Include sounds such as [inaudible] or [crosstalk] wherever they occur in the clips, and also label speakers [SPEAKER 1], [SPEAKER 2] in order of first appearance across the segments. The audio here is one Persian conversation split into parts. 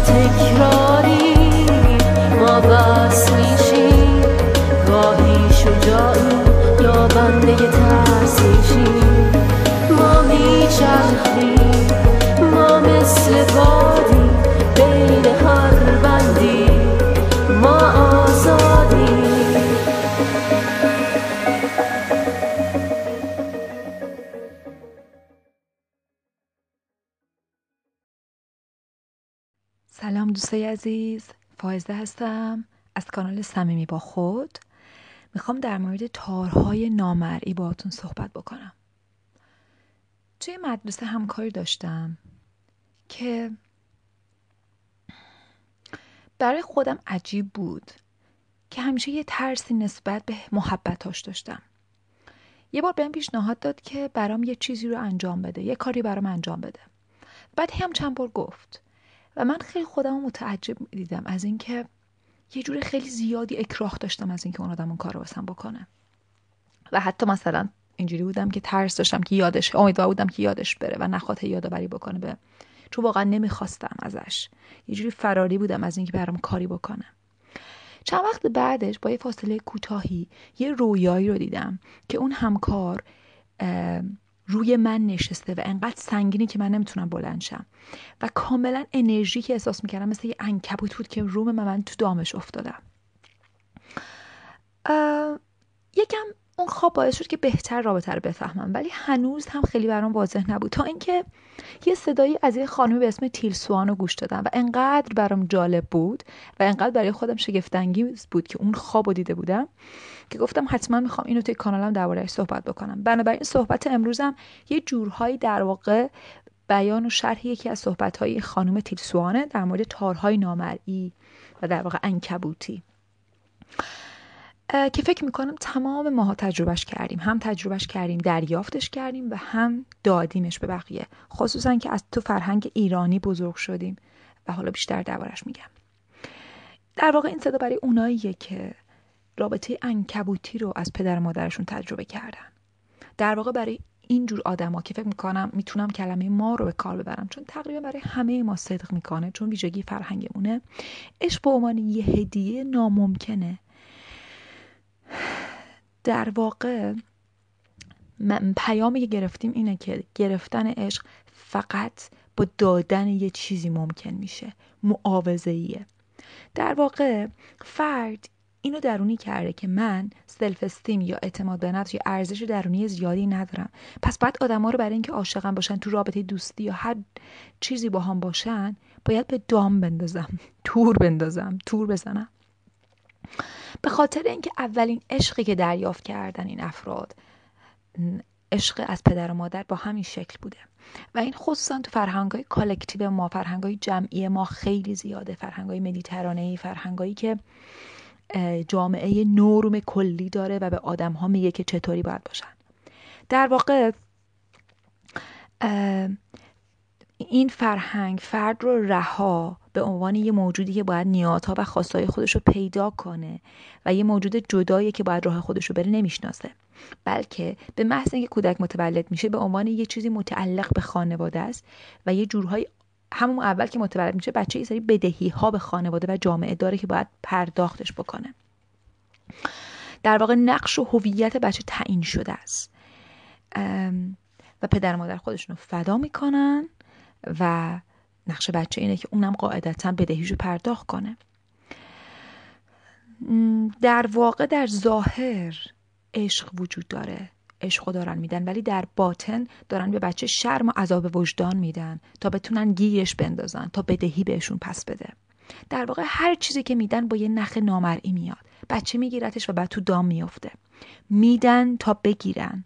[SPEAKER 1] تکراری ما بس میشیم. گاهی شجاعی یا بنده
[SPEAKER 2] دوستای عزیز فائزه هستم. از کانال صمیمی با خود می‌خوام در مورد تارهای نامرئی باهاتون صحبت بکنم. توی مدرسه همکاری داشتم که برای خودم عجیب بود که همیشه یه ترسی نسبت به محبتاش داشتم. یه بار بهم پیشنهاد داد که برام یه چیزی رو انجام بده یه کاری برام انجام بده. بعد هم چند بار گفت. و من خیلی خودم متعجب دیدم از اینکه یه جور خیلی زیادی اکراه داشتم از اینکه اون آدم اون کار رو بکنه. و حتی مثلا اینجوری بودم که ترس داشتم که یادش امیدوار بودم که یادش بره و نخواد یادآوری بکنه به چون واقعا نمی‌خواستم ازش. یه جوری فراری بودم از اینکه برام کاری بکنه. چند وقت بعدش با یه فاصله کوتاهی یه رویایی رو دیدم که اون همکار روی من نشسته و انقدر سنگینی که من نمی‌تونم بلند شم. و کاملا انرژی که احساس می‌کردم مثل یه انکبوت بود که روم من, من تو دامش افتادم. یکم اون خواب باعث شد که بهتر رابطه رو بفهمم. ولی هنوز هم خیلی برام واضح نبود. تا اینکه یه صدایی از یه خانمی به اسم تیلسوان رو گوش دادم و انقدر برام جالب بود و انقدر برای خودم شگفتانگیز بود که اون خواب رو دیده بودم که گفتم حتما می‌خوام اینو توی کانالم دربارهش صحبت بکنم. بنابراین صحبت امروزم یه جورهایی در واقع بیان و شرح یکی از صحبتهای خانم تیلسوانه در مورد تارهای نامرئی و در واقع انکبوتی که فکر می‌کنم تمام ماها تجربهش کردیم. هم تجربهش کردیم دریافتش کردیم و هم دادیمش به بقیه. خصوصا که از تو فرهنگ ایرانی بزرگ شدیم و حالا بیشتر دربارش میگم. در واقع این صدا برای اوناییه که رابطه انکبوتی رو از پدر مادرشون تجربه کردن. در واقع برای اینجور آدما که فکر می‌کنم می‌تونم کلمه ما رو به کار ببرم چون تقریبا برای همه ما صدق می‌کنه چون ویژگی فرهنگمونه عشق به عنوان یه هدیه ناممکنه در واقع پیامی که گرفتیم اینه که گرفتن عشق فقط با دادن یه چیزی ممکن میشه معاوضه در واقع فرد اینو درونی کرده که من سلف استیم یا اعتماد به نفس یا ارزش درونی زیادی ندارم. پس باید آدما رو برای اینکه عاشقم باشن تو رابطه دوستی یا هر چیزی با هم باشن باید به دام بندازم [laughs] تور بندازم تور بزنم. به خاطر اینکه اولین عشقی که دریافت کردن این افراد عشق از پدر و مادر با همین شکل بوده. و این خصوصا تو فرهنگ های collective ما فرهنگ های جمعی ما خیلی زیاده. فرهنگ های مدیترانه فرهنگ که جامعه نرم کلی داره و به آدم ها میگه که چطوری باید باشن. در واقع این فرهنگ فرد رو رها به عنوان یه موجودی که باید نیازها و خواستهای خودش رو پیدا کنه و یه موجود جدایی که باید راه خودش رو بره نمی‌شناسه. بلکه به محض اینکه کودک متولد میشه به عنوان یه چیزی متعلق به خانواده است و یه جورهای همون اول که متولد میشه بچه یه سری بدهی ها به خانواده و جامعه داره که باید پرداختش بکنه. در واقع نقش و هویت بچه تعیین شده است. و پدر مادر خودشون رو فدا می‌کنن. و نقش بچه اینه که اونم قاعدتا بدهیشو پرداخت کنه. در واقع در ظاهر عشق وجود داره. عشق دارن میدن ولی در باطن دارن به بچه شرم و عذاب وجدان میدن تا بتونن گیرش بندازن تا بدهی بهشون پس بده. در واقع هر چیزی که میدن با یه نخ نامرئی میاد. بچه میگیرتش و بعد تو دام میفته. میدن تا بگیرن.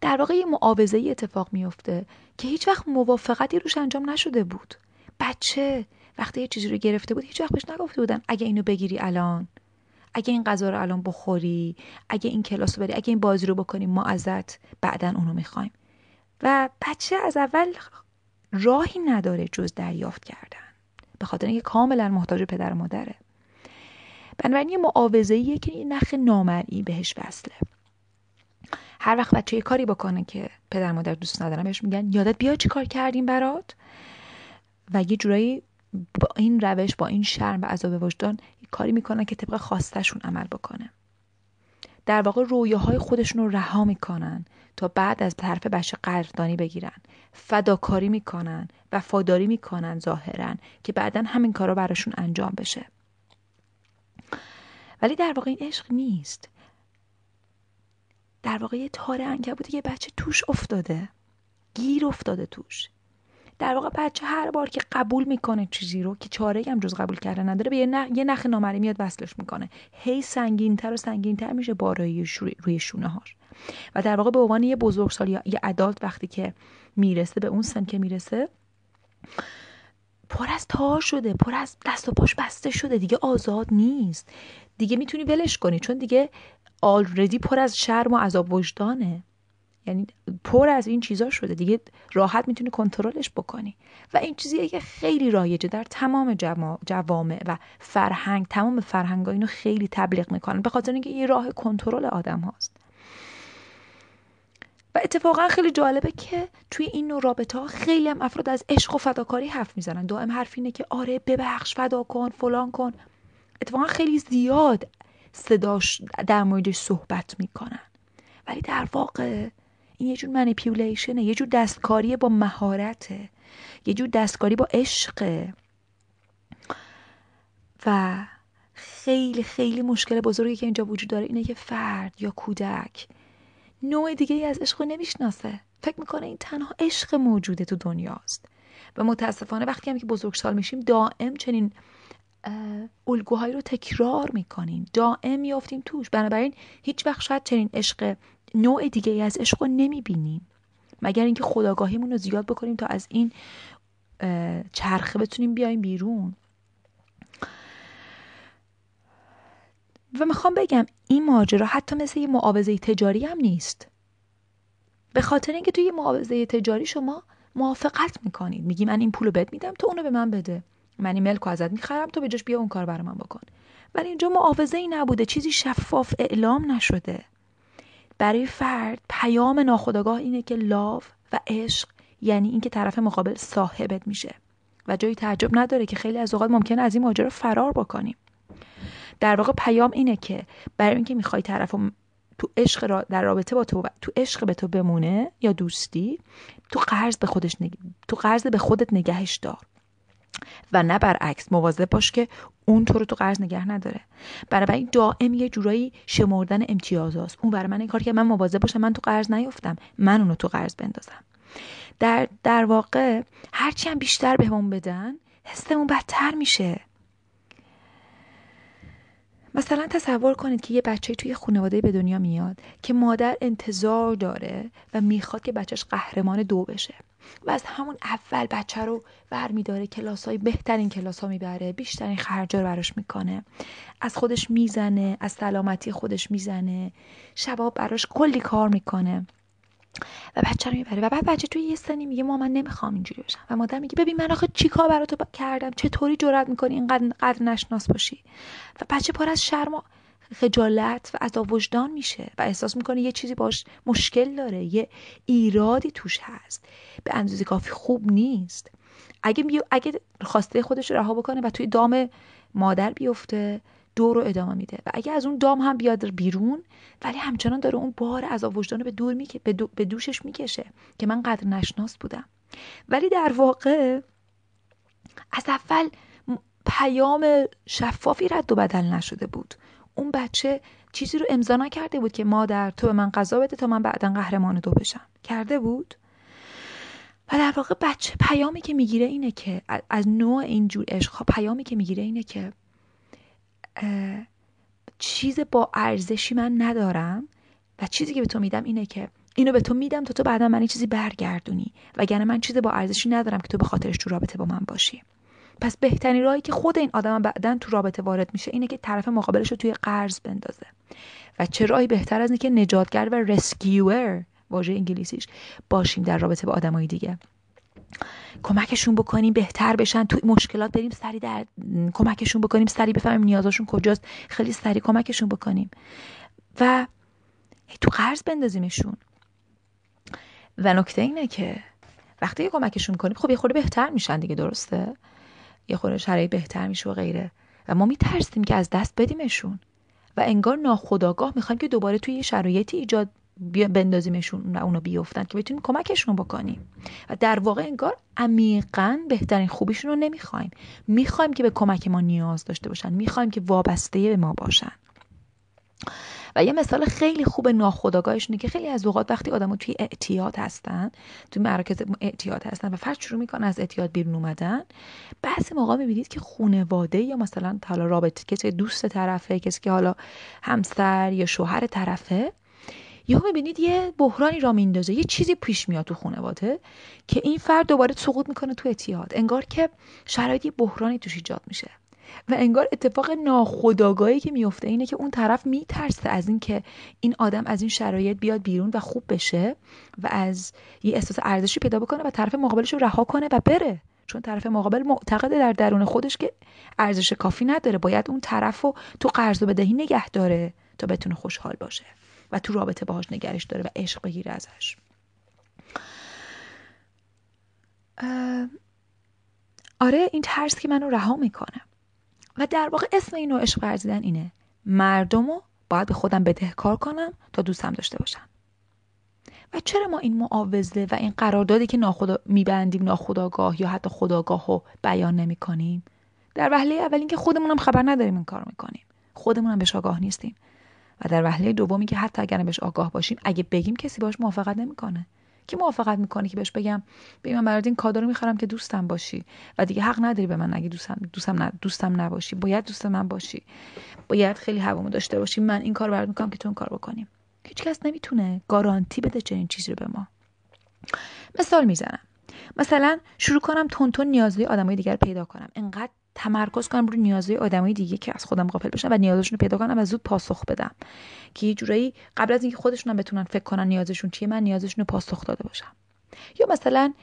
[SPEAKER 2] در واقع یه معاوضه اتفاق میفته که هیچ وقت موافقتی روش انجام نشده بود. بچه وقتی یه چیزی رو گرفته بود هیچ وقت بهش نگفته بودن اگه اینو بگیری الان. اگه این غذا رو الان بخوری اگه این کلاس رو بری اگه این بازی رو بکنیم ما ازت بعدا اونو می‌خوایم. و بچه از اول راهی نداره جز دریافت کردن به خاطر اینکه کاملا محتاج پدر و مادره. بنابراین یه معاوضه که این نخ نامرئی بهش وصله. هر وقت بچه یه کاری بکنه که پدر مادر دوست ندارن بهش میگن یادت بیا چی کار کردیم برات؟ و یه جورایی با این روش با این شرم و عذاب وجدان کاری می‌کنن که طبق خواستشون عمل بکنه. در واقع رویاهای خودشون رو رها می‌کنن تا بعد از طرف بچه قدردانی بگیرن. فداکاری می‌کنن فاداری می‌کنن ظاهرا که بعدا همین کارا براشون انجام بشه. ولی در واقع این عشق نیست. در واقع یه تار انکبوتی که بچه توش افتاده. گیر افتاده توش. در واقع بچه هر بار که قبول می‌کنه چیزی رو که چاره هم جز قبول کردن نداره به یه, نخ... یه نخ نامری میاد وصلش می‌کنه. هی سنگینتر و سنگینتر میشه بارایی روی شونه هاش. و در واقع به عنوان یه بزرگسال یا یه ادالت وقتی که می‌رسه به اون سن که می‌رسه پر از تار شده پر از دست و پاش بسته شده. دیگه آزاد نیست. دیگه می‌تونی ولش کنی. چون دیگه آلردی پر از شرم و عذاب وجدانه. یعنی پر از این چیزا شده. دیگه راحت می‌تونی کنترلش بکنی. و این چیزیه که خیلی رایجه در تمام جوامع و فرهنگ تمام فرهنگ اینو خیلی تبلیغ می‌کنن. به خاطر اینکه یه راه کنترل آدم هاست. و اتفاقا خیلی جالبه که توی این نوع رابطه ها خیلی هم افراد از عشق و فداکاری حرف می‌زنن. دائم حرف اینه که آره ببخش فدا کن فلان کن. اتفاقا خیلی زیاد صداش در موردش صحبت می‌کنن. ولی در واقع این یه جور منیپیولیشنه یه جور دستکاری با مهارته یه جور دستکاری با عشقه. و خیلی خیلی مشکل بزرگی که اینجا وجود داره اینه که فرد یا کودک نوع دیگه ای از عشق رو نمی‌شناسه. فکر می‌کنه این تنها عشق موجوده تو دنیاست. و متاسفانه وقتی هم که بزرگسال میشیم دائم چنین الگوهایی رو تکرار می‌کنیم دائم میافتیم توش. بنابراین هیچ وقت شاید چنین عشق نوع دیگه ای از عشق رو نمی‌بینیم. مگر اینکه خداگاهیمون رو زیاد بکنیم تا از این چرخه بتونیم بیایم بیرون. و می‌خوام بگم این ماجرا حتی مثل یه معاوضه تجاری هم نیست. به خاطر اینکه توی یه معاوضه تجاری شما موافقت می‌کنید. میگی من این پولو بهت میدم تو اونو به من بده. من این ملک ازت می‌خرم تو به جاش بیا اون کار برای من بکن. ولی اینجا معاوضه ای نبوده چیزی شفاف اعلام نشده. برای فرد پیام ناخودآگاه اینه که لاو و عشق یعنی اینکه طرف مقابل صاحبت میشه و جایی تعجب نداره که خیلی از اوقات ممکنه از این ماجرا فرار بکنیم. در واقع پیام اینه که برای اینکه می‌خوای طرف تو عشق را در رابطه با تو تو عشق به تو بمونه یا دوستی تو قرض به خودش نگ... تو قرض به خودت نگهش دار. و نه برعکس مواظب باش که اون تو رو تو قرض نگه نداره. این دائم یه جورایی شمردن امتیاز هست. اون برای من این کار که من مواظب باشم من تو قرض نیفتم. من اونو تو قرض بندازم. در, در واقع هرچی هم بیشتر بهمون بدن حسمون بدتر میشه. مثلا تصور کنید که یه بچه توی خانواده به دنیا میاد که مادر انتظار داره و می‌خواد که بچهش قهرمان دو بشه. و از همون اول بچه رو برمیداره کلاس های بهترین کلاس ها می‌بره بیشترین خرجا رو براش می‌کنه. از خودش می‌زنه از سلامتی خودش می‌زنه. شباب براش کلی کار می‌کنه. و بچه رو می‌بره. و بعد بچه توی یه سنی میگه ما من نمی‌خوام اینجوری بشم. و مادر میگه ببین من آخه چیکار برای تو کردم؟ چطوری جرأت می‌کنی اینقدر قدر نشناس باشی؟ و بچه پر از شرم و خجالت و عذاب وجدان میشه و احساس می‌کنه یه چیزی باش مشکل داره یه ایرادی توش هست. به اندازه کافی خوب نیست. اگه اگه خواسته خودش رها بکنه و توی دام مادر بیفته دو رو ادامه میده. و اگه از اون دام هم بیاد بیرون ولی همچنان داره اون بار عذاب وجدان به دور میکه به, دو، به دوشش می‌کشه که من قدر نشناس بودم. ولی در واقع از اول پیام شفافی رد و بدل نشده بود. اون بچه چیزی رو امضا نکرده بود که مادر تو به من غذا بده تا من بعدا قهرمان دو بشم. کرده بود؟ و در واقع بچه پیامی که می‌گیره اینه که از نوع اینجور عشق پیامی که می‌گیره اینه که چیز با ارزشی من ندارم و چیزی که به تو میدم اینه که اینو به تو میدم تا تو بعدا من این چیزی برگردونی وگرنه من چیز با ارزشی ندارم که تو به خاطرش تو رابطه با من باشی. پس بهترین راهی که خود این آدم بعدا تو رابطه وارد میشه اینه که طرف مقابلش رو توی قرض بندازه. و چه راهی بهتر از اینه که نجاتگر و رسکیور واژه انگلیسیش باشیم در رابطه با آدمای دیگه. کمکشون بکنیم بهتر بشن تو مشکلات بریم سری در کمکشون بکنیم سری بفهمیم نیازشون کجاست. خیلی سری کمکشون بکنیم. و تو قرض بندازیمشون. و نکته اینه که وقتی کمکشون کنیم خب یه خورده بهتر میشن دیگه درسته؟ یه خورده شرایط بهتر میشه و غیره. و ما میترسیم که از دست بدیمشون. و انگار ناخداگاه می‌خوایم که دوباره توی یه شرایطی ایجاد بندازیمشون و اونو بیفتن که بتونیم کمکشون بکنیم. و در واقع انگار عمیقا بهترین خوبیشون رو نمی‌خوایم. می‌خوایم که به کمک ما نیاز داشته باشن. می‌خوایم که وابسته به ما باشن. و یه مثال خیلی خوب ناخودآگاهشونه که خیلی از اوقات وقتی آدمو توی اعتیاد هستن توی مراکز اعتیاد هستن و فرد شروع می‌کنه از اعتیاد بیرون اومدن بعضی موقع می‌بینید که خونواده یا مثلا حالا رابطه کسی دوست طرفه کسی که حالا همسر یا شوهر طرفه یهو می‌بینید یه بحرانی را میندازه یه چیزی پیش میاد تو خانواده که این فرد دوباره سقوط می‌کنه تو اعتیاد. انگار که شرایط یه بحرانی توش ایجاد میشه. و انگار اتفاق ناخودآگاهی که میفته اینه که اون طرف میترسه از اینکه این آدم از این شرایط بیاد بیرون و خوب بشه و از یه احساس ارزشی پیدا بکنه و طرف مقابلش رو رها کنه و بره. چون طرف مقابل معتقده در درون خودش که ارزش کافی نداره. باید اون طرف رو تو قرض و بدهی نگه داره تا بتونه خوشحال باشه و تو رابطه باهاش نگرش داره و عشق بگیره ازش. آره این ترس که منو رها می‌کنه. و در واقع اسم این نوع عشق ورزیدن اینه. مردمو باید به خودم بدهکار کنم تا دوستم داشته باشن و چرا ما این معاوضه و این قراردادی که ناخدا میبندیم ناخداگاه یا حتی خداگاه رو بیان نمی کنیم در وهله اول اینکه خودمونم خبر نداریم این کار می‌کنیم. خودمونم بهش آگاه نیستیم. و در وهله دومی که حتی اگر بهش آگاه باشیم اگه بگیم کسی باش موافقت نمی‌کنه. کی موافقت می‌کنه که بهش بگم؟ ببین من برات این کادو رو می‌خرم که دوستم باشی. و دیگه حق نداری به من اگه دوستم دوستم نه دوستم نباشی. باید دوست من باشی. باید خیلی هوامو داشته باشی. من این کار برات می‌کنم که تو اون کار بکنیم هیچ کس نمی‌تونه گارانتی بده چنین چیزی رو به ما. مثال می‌زنم. مثلا شروع کنم تون تون نیازهای آدمای دیگر پیدا کنم. انقدر تمرکز کنم روی نیازهای آدمای دیگه که از خودم غافل بشن و نیازشون رو پیدا کنم و زود پاسخ بدم. که یه جورایی قبل از اینکه خودشون هم بتونن فکر کنن نیازشون چیه من نیازشون رو پاسخ داده باشم. یا مثلا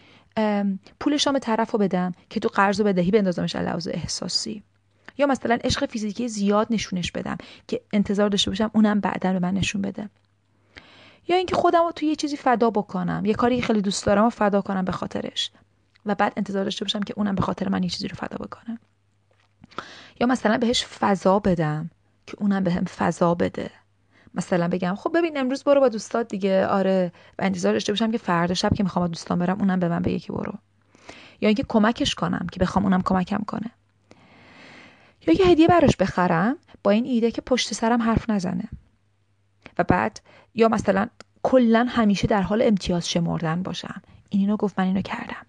[SPEAKER 2] پول شام طرف رو بدم که تو قرض و بدهی بندازمش لحاظ احساسی. یا مثلا عشق فیزیکی زیاد نشونش بدم که انتظار داشته باشم اونم بعدا به من نشون بده. یا اینکه خودم رو تو یه چیزی فدا بکنم یه کاری خیلی دوست دارم و فدا کنم به خاطرش. و بعد انتظار داشته باشم که اونم به خاطر من یه چیزی رو فدا بکنه. یا مثلا بهش فضا بدم که اونم بهم به فضا بده. مثلا بگم خب ببین امروز برو با دوستات دیگه. آره و انتظار داشته باشم که فردا شب که می‌خوام با دوستان برم اونم به من بگه که برو. یا اینکه کمکش کنم که بخوام اونم کمکم کنه. یا یه هدیه براش بخرم با این ایده که پشت سرم حرف نزنه. و بعد یا مثلا کلا همیشه در حال امتیاز شمردن باشم. این اینو گفت من اینو کردم.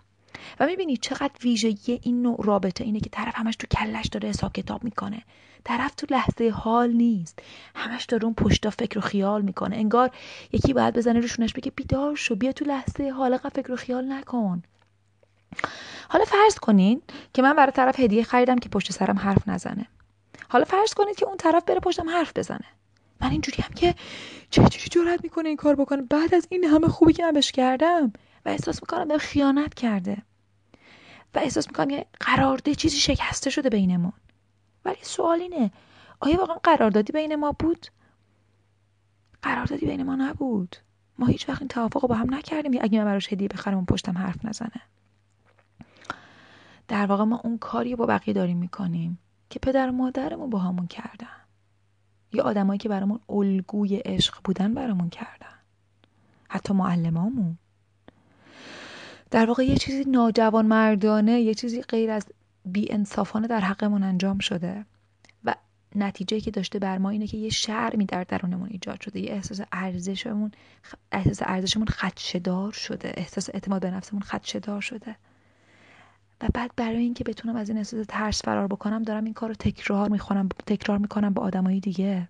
[SPEAKER 2] و می‌بینید چقدر ویژگی این نوع رابطه اینه که طرف همش تو کلش داره حساب کتاب می‌کنه. طرف تو لحظه حال نیست. همش داره اون پشتا فکر و خیال می‌کنه. انگار یکی باید بزنه روشونش بگه بیدار شو بیا تو لحظه حال فکر و خیال نکن. حالا فرض کنین که من برای طرف هدیه خریدم که پشت سرم حرف نزنه. حالا فرض کنید که اون طرف بره پشتم حرف بزنه. من اینجوری هم که چجوری جرأت می‌کنه این کار بکنه؟ بعد از این همه خوبی که من بهش کردم و احساس می‌کنم به خیانت کرده. و احساس می‌کنم یه قرارداد چیزی شکسته شده بینمون. ولی سوال اینه آیا واقعا قراردادی بین ما بود؟ قراردادی بین ما نبود. ما هیچ وقت این توافق رو با هم نکردیم. اگه من براش هدیه بخرم اون پشتم حرف نزنه. در واقع ما اون کاری با بقیه داریم می‌کنیم که پدر و مادرمون با همون کردن. یا آدمایی که برامون الگوی عشق بودن برامون کردن. حتی معلمامون. در واقع یه چیزی ناجوان مردانه یه چیزی غیر از بی انصافانه در حقمون انجام شده. و نتیجه که داشته بر ما اینه که یه شرمی در درونمون ایجاد شده یه احساس ارزشمون احساس ارزشمون خدشدار شده احساس اعتماد به نفسمون خدشدار شده. و بعد برای اینکه بتونم از این احساس ترس فرار بکنم دارم این کار رو تکرار می‌کنم تکرار می‌کنم با آدمای دیگه.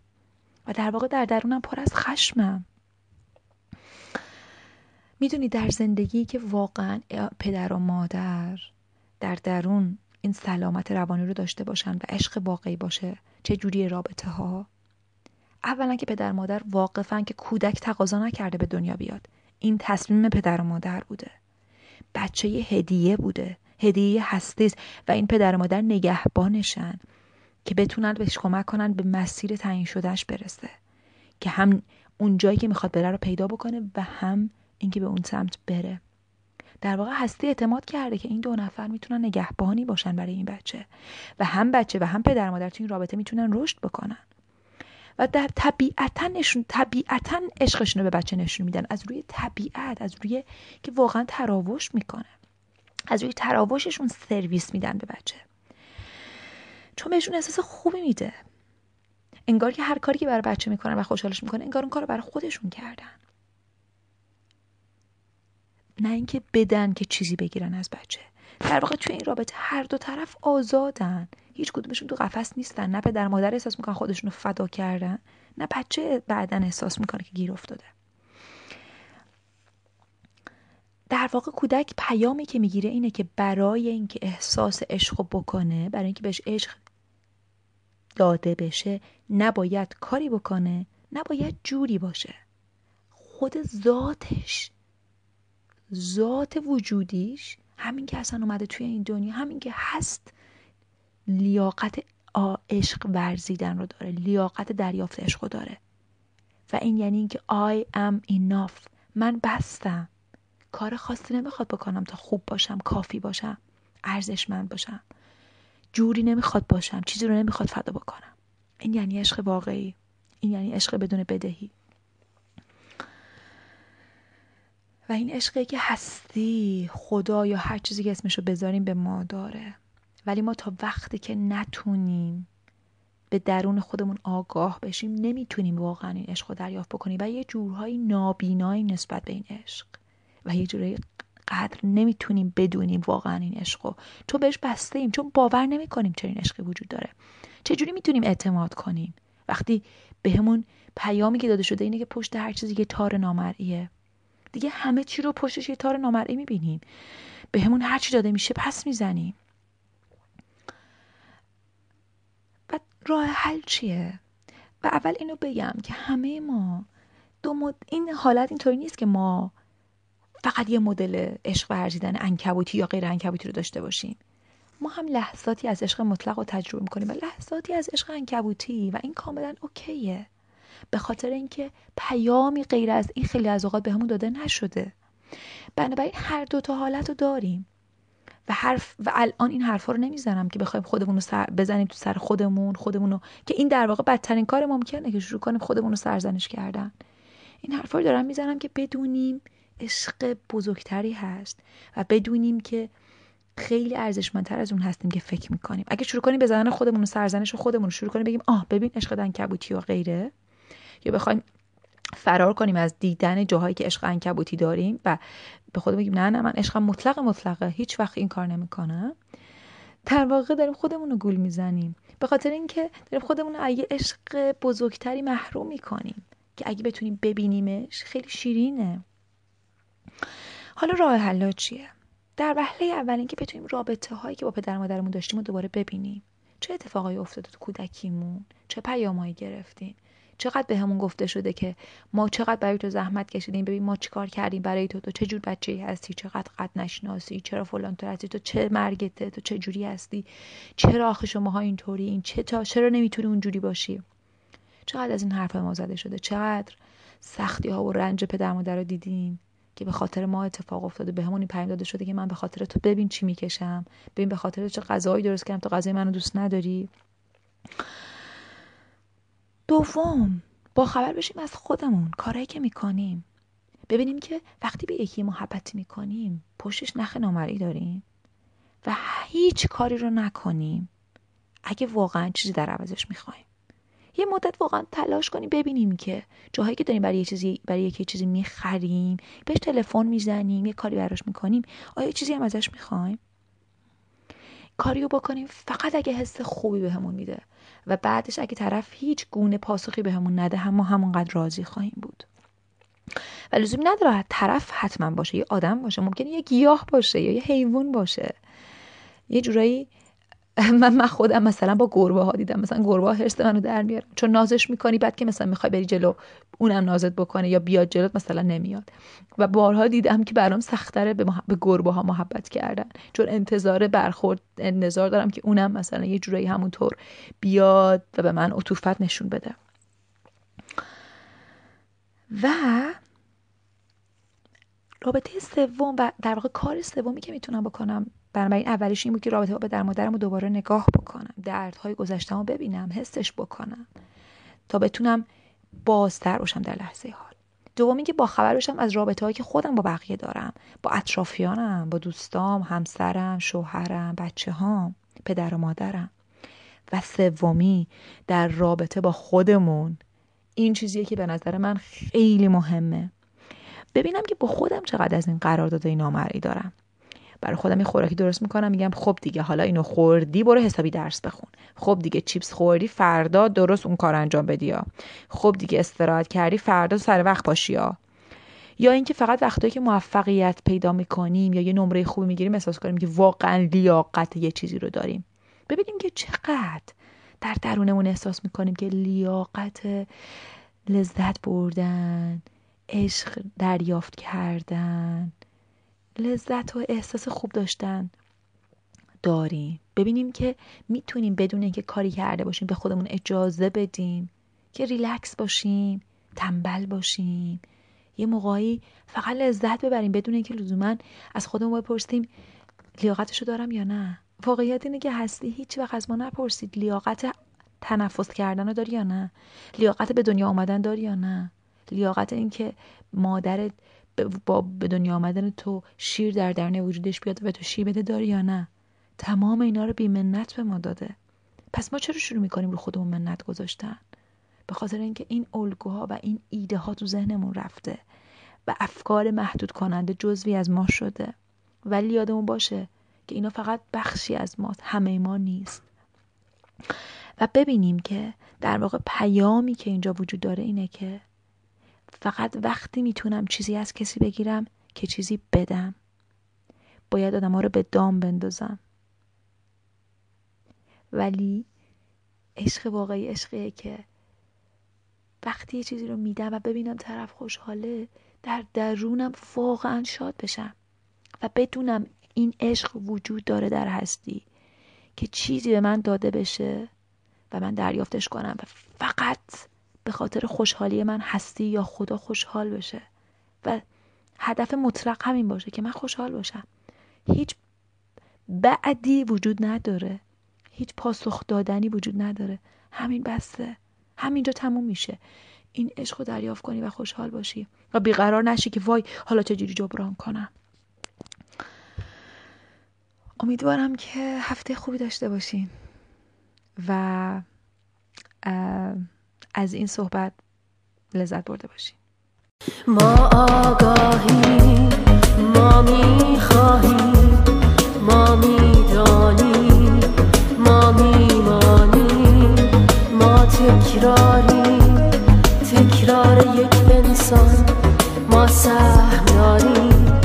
[SPEAKER 2] و در واقع در درونم پر از خشمم. می‌دونی در زندگی که واقعا پدر و مادر در درون این سلامت روانی رو داشته باشن و عشق واقعی باشه چه جوری رابطه ها اولا که پدر مادر واقفن که کودک تقاضا نکرده به دنیا بیاد. این تصمیم پدر و مادر بوده. بچه یه هدیه بوده هدیه هستی و این پدر و مادر نگهبانشن که بتونن بهش کمک کنن به مسیر تعیین شدهش برسه. که هم اون جایی که می‌خواد بره رو پیدا بکنه و هم اینکه به اون سمت بره. در واقع هستی اعتماد کرده که این دو نفر می‌تونن نگهبانی باشن برای این بچه. و هم بچه و هم پدر مادر تو این رابطه می‌تونن رشد بکنن. و در طبیعتا نشون طبیعتا عشقشون رو به بچه نشون میدن. از روی طبیعت از روی که واقعا تراوش می‌کنه. از روی تراوششون سرویس میدن به بچه. چون بهشون احساس خوبی میده. انگار که هر کاری که برای بچه می‌کنن و خوشحالش می‌کنه انگار اون کار رو برای خودشون کردن. نه اینکه بدن که چیزی بگیرن از بچه. در واقع توی این رابطه هر دو طرف آزادن. هیچ کدومشون تو قفس نیستن. نه پدر مادر احساس می‌کنن خودشون رو فدا کردن. نه بچه بعدا احساس می‌کنه که گیر افتاده. در واقع کودک پیامی که می‌گیره اینه که برای اینکه احساس عشق بکنه برای اینکه بهش عشق داده بشه نباید کاری بکنه نباید جوری باشه. خود ذاتش ذات وجودیش همین که اصلا اومده توی این دنیا همین که هست لیاقت عشق ورزیدن رو داره لیاقت دریافت عشق رو داره. و این یعنی اینکه I am enough. من بستم. کار خاصی نمی‌خواد بکنم تا خوب باشم کافی باشم ارزشمند باشم. جوری نمی‌خواد باشم چیزی رو نمی‌خواد فدا بکنم. این یعنی عشق واقعی. این یعنی عشق بدون بدهی. و این عشقی که هستی خدا یا هر چیزی که اسمشو بذاریم به ما داره. ولی ما تا وقتی که نتونیم به درون خودمون آگاه بشیم نمی‌تونیم واقعا این عشق رو دریافت بکنیم. و یه جورهایی نابینایی نسبت به این عشق. و یه جورایی قدر نمی‌تونیم بدونیم واقعا این عشق رو. چون بهش بسته ایم چون باور نمی‌کنیم چنین عشقی وجود داره. چجوری می‌تونیم اعتماد کنیم؟ وقتی بهمون به پیامی که داده شده اینه که پشت هر چیزی که تار نامرئیه دیگه همه چی رو پشتش یه تار نامرئی می‌بینیم. به همون هر چی داده میشه پس می‌زنیم. و راه حل چیه؟ و اول اینو بگم که همه ما دو مد... این حالت اینطوری نیست که ما فقط یه مدل عشق ورزیدن انکبوتی یا غیر انکبوتی رو داشته باشیم. ما هم لحظاتی از عشق مطلق رو تجربه می‌کنیم و لحظاتی از عشق انکبوتی و این کاملا اوکیه. به خاطر اینکه پیامی غیر از این خیلی از اوقات بهمون داده نشده. بنابراین هر دو تا حالت رو داریم. و حرف و الان این حرفا رو نمی‌زنم که بخوایم خودمون رو سر بزنیم تو سر خودمون خودمون رو که این در واقع بدترین کار ممکنه که شروع کنیم خودمون رو سرزنش کردن. این حرفا رو دارم می‌زنم که بدونیم عشق بزرگتری هست و بدونیم که خیلی ارزشمندتر از اون هستیم که فکر می‌کنیم. اگه شروع کنیم بزنن خودمون و سرزنش خودمون شروع کنیم بگیم آه ببین عشق دنکبوتی و غیره. یا بخوایم فرار کنیم از دیدن جاهایی که عشق انکبوتی داریم و به خود بگیم نه نه من عشق مطلق مطلقه. هیچ وقت این کار نمی‌کنم. در واقع داریم خودمون رو گول می‌زنیم. به خاطر اینکه داریم خودمون رو یه عشق بزرگتری محروم می‌کنیم که اگه بتونیم ببینیمش خیلی شیرینه. حالا راه حل چیه؟ در وهله اول اینکه بتونیم رابطه هایی که با پدر مادرمون داشتیم رو دوباره ببینیم. چه اتفاقایی افتاده تو کودکیمون؟ چه پیامهایی گرفتیم؟ چقدر به همون گفته شده که ما چقدر برای تو زحمت کشیدیم؟ ببین ما چیکار کردیم برای تو؟ تو چه جور بچه ای هستی؟ چقدر قد نشناسی؟ چرا فلان تو هستی؟ تو چه مرگته تو چه جوری هستی؟ چرا آخه شماها اینطوری؟ این چه تا چرا نمی‌تونی اونجوری باشی؟ چقدر از این حرف ما زده شده؟ چقدر سختی ها و رنج پدر مادر رو دیدیم که به خاطر ما اتفاق افتاده به همون پیام داده شده که من به خاطر تو ببین چی می‌کشم. ببین به خاطر چه غذایی درست کردم. تو غذای منو دوست نداری. دوم با خبر بشیم از خودمون کارهایی که می‌کنیم. ببینیم که وقتی به یکی محبت می‌کنیم پشتش نخ نامرئی داریم و هیچ کاری رو نکنیم اگه واقعا چیزی در عوضش می‌خوایم. یه مدت واقعا تلاش کنیم ببینیم که جاهایی که داریم برای یه چیزی برای یکی چیزی می‌خریم بهش تلفن می‌زنیم یه کاری براش می‌کنیم آیا چیزی هم ازش می‌خوایم؟ کاریو بکنیم فقط اگه حس خوبی بهمون میده. و بعدش اگه طرف هیچ گونه پاسخی بهمون نده هم ما همونقدر راضی خواهیم بود. و لزومی نداره طرف حتما باشه یه آدم باشه ممکنه یه گیاه باشه یا یه حیوان باشه. یه جورایی [laughs] من من خودم مثلا با گربه ها دیدم. مثلا گربه ها حرس منو در میارن. چون نازش می‌کنی بعد که مثلا می‌خوای بری جلو اونم نازت بکنه یا بیاد جلوت مثلا نمیاد. و بارها دیدم که برام سختره به, به گربه ها محبت کردن. چون انتظار برخورد انتظار دارم که اونم مثلا یه جورایی همونطور بیاد و به من عطوفت نشون بده. و رابطه سوم و در واقع کار سومی که می‌تونم بکنم بنابراین اولیش این بود که رابطه با پدر مادرم رو دوباره نگاه بکنم دردهای گذشتم رو ببینم حسش بکنم تا بتونم بازتر باشم در لحظه حال. دومی که با خبر بشم از رابطه هایی که خودم با بقیه دارم با اطرافیانم با دوستام همسرم شوهرم بچه هام پدر و مادرم. و سومی در رابطه با خودمون. این چیزیه که به نظر من خیلی مهمه. ببینم که با خودم چقدر از این قراردادهای نامرئی دارم. برای خودم یه خوراکی درست می‌کنم میگم خب دیگه حالا اینو خوردی برو حسابی درس بخون. خب دیگه چیپس خوردی فردا درست اون کار انجام بدی یا. خب دیگه استراحت کردی فردا سر وقت پاشی یا. یا اینکه فقط وقتایی که موفقیت پیدا می‌کنیم یا یه نمره خوبی می‌گیریم احساس کنیم که واقعا لیاقت یه چیزی رو داریم. ببینیم که چقدر در درونمون احساس می‌کنیم که لیاقت لذت بردن عشق دریافت کردن. لذت و احساس خوب داشتن داریم. ببینیم که می‌تونیم بدون اینکه کاری کرده باشیم به خودمون اجازه بدیم که ریلکس باشیم تنبل باشیم. یه موقعی فقط لذت ببریم بدون اینکه لزوما از خودمون بپرسیم لیاقتشو دارم یا نه. واقعیت اینه که هستی هیچ وقت از ما نپرسید لیاقت تنفس کردن رو داری یا نه. لیاقت به دنیا آمدن داری یا نه. لیاقت اینکه مادرت با به دنیا آمدن تو شیر در درن وجودش بیاد و تو شیر بده داری یا نه؟ تمام اینا رو بی منت به ما داده. پس ما چرا شروع می‌کنیم رو خودمون منت گذاشتن؟ به خاطر اینکه این الگوها و این ایده ها تو ذهنمون رفته و افکار محدود کننده جزوی از ما شده. ولی یادمون باشه که اینا فقط بخشی از ماست همه ما نیست. و ببینیم که در واقع پیامی که اینجا وجود داره اینه که فقط وقتی می‌تونم چیزی از کسی بگیرم که چیزی بدم. باید آدم ها رو به دام بندازم. ولی عشق واقعی عشقیه که وقتی یه چیزی رو میدم و ببینم طرف خوشحاله در درونم واقعا شاد بشم و بدونم این عشق وجود داره در هستی که چیزی به من داده بشه و من دریافتش کنم و فقط به خاطر خوشحالی من هستی یا خدا خوشحال بشه. و هدف مطلق همین باشه که من خوشحال باشم. هیچ بعدی وجود نداره. هیچ پاسخ دادنی وجود نداره. همین بسته. همینجا تموم میشه. این عشق رو دریافت کنی و خوشحال باشی. و بیقرار نشی که وای حالا چجوری جبران کنم. امیدوارم که هفته خوبی داشته باشین. و از این صحبت لذت برده باشین.
[SPEAKER 1] ما آگاهی ما می‌خواهیم ما می‌دانیم ما میمانیم ما تکراری تکرار یک انسان ما سهم داریم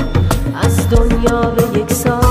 [SPEAKER 1] از دنیا به یک سان.